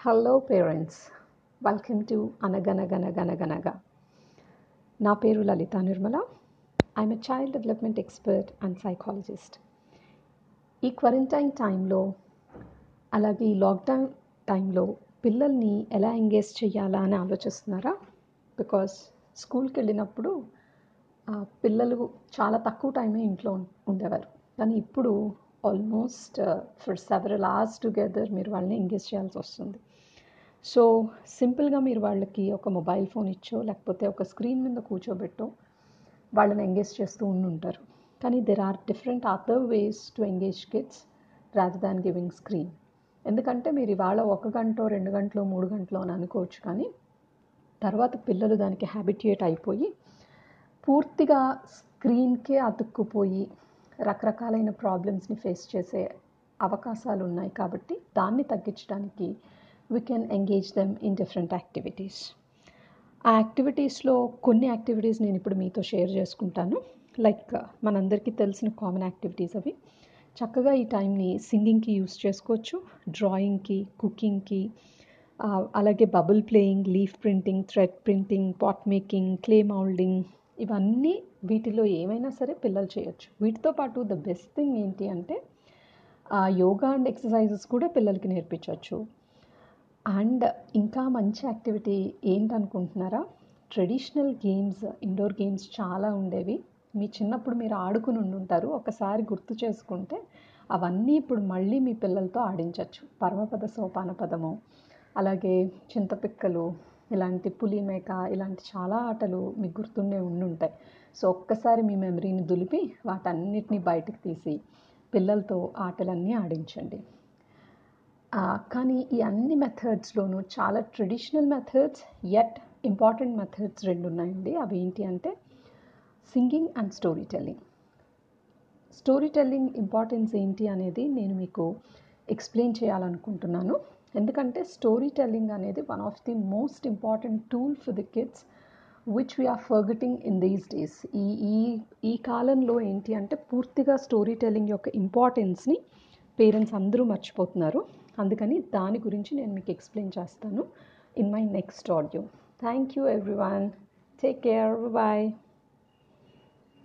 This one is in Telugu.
హలో పేరెంట్స్ వెల్కమ్ టు అనగనగనగనగనగా నా పేరు Lalitha Nirmala. I'm a child development expert and psychologist ఈ క్వారంటైన్ టైంలో అలాగే ఈ లాక్డౌన్ టైంలో పిల్లల్ని ఎలా ఎంగేజ్ చేయాలా అని ఆలోచిస్తున్నారా? బికాస్ స్కూల్కి వెళ్ళినప్పుడు పిల్లలు చాలా తక్కువ టైమే ఇంట్లో ఉండేవారు. కానీ ఇప్పుడు almost for several hours together మీరు వాళ్ళని ఎంగేజ్ చేయాల్సి వస్తుంది. సో సింపుల్గా మీరు వాళ్ళకి ఒక మొబైల్ ఫోన్ ఇచ్చో లేకపోతే ఒక స్క్రీన్ మీద కూర్చోబెట్టో వాళ్ళని ఎంగేజ్ చేస్తూ ఉండుంటారు. కానీ there are different other ways to engage kids rather than giving screen ఎందుకంటే మీరు ఇవాళ ఒక గంట రెండు గంటలో మూడు గంటలో అని అనుకోవచ్చు కానీ తర్వాత పిల్లలు దానికి హ్యాబిట్యుయేట్ అయిపోయి పూర్తిగా స్క్రీన్కే అతుక్కుపోయి రకరకాలైన ప్రాబ్లమ్స్ని ఫేస్ చేసే అవకాశాలు ఉన్నాయి కాబట్టి దాన్ని తగ్గించడానికి we can engage them in different activities ఆ యాక్టివిటీస్లో కొన్ని యాక్టివిటీస్ నేను ఇప్పుడు మీతో షేర్ చేసుకుంటాను. లైక్ uh, మనందరికీ తెలిసిన కామన్ యాక్టివిటీస్ అవి. చక్కగా ఈ టైంని సింగింగ్కి యూస్ చేసుకోవచ్చు డ్రాయింగ్కి కుకింగ్కి అలాగే bubble playing leaf printing thread printing pot making clay moulding ఇవన్నీ వీటిలో ఏమైనా సరే పిల్లలు చేయొచ్చు. వీటితో పాటు ద బెస్ట్ థింగ్ ఏంటి అంటే యోగా అండ్ ఎక్సర్సైజెస్ కూడా పిల్లలకి నేర్పించవచ్చు అండ్ ఇంకా మంచి యాక్టివిటీ ఏంటనుకుంటున్నారా? ట్రెడిషనల్ గేమ్స్ ఇండోర్ గేమ్స్ చాలా ఉండేవి. మీ చిన్నప్పుడు మీరు ఆడుకుని ఉండుంటారు. ఒకసారి గుర్తు చేసుకుంటే అవన్నీ ఇప్పుడు మళ్ళీ మీ పిల్లలతో ఆడించవచ్చు పరమపద సోపాన పదము అలాగే చింతపిక్కలు ఇలాంటి పులి మేక ఇలాంటి చాలా ఆటలు మీకు గుర్తుండే ఉండుంటాయి. సో ఒక్కసారి మీ మెమరీని దులిపి వాటన్నిటిని బయటకు తీసి పిల్లలతో ఆటలన్నీ ఆడించండి. కానీ ఈ అన్ని మెథడ్స్లోనూ చాలా traditional methods at important methods రెండు ఉన్నాయండి అవి ఏంటి అంటే singing and story telling story telling importance ఏంటి అనేది నేను మీకు ఎక్స్ప్లెయిన్ చేయాలనుకుంటున్నాను. ఎందుకంటే స్టోరీ టెల్లింగ్ అనేది one of the most important tool for the kids which we are forgetting in these days ఈ ఈ ఈ కాలంలో ఏంటి అంటే పూర్తిగా స్టోరీ టెల్లింగ్ యొక్క ఇంపార్టెన్స్ని పేరెంట్స్ అందరూ మర్చిపోతున్నారు. అందుకని దాని గురించి నేను మీకు ఎక్స్ప్లెయిన్ చేస్తాను in my next audio thank you everyone take care bye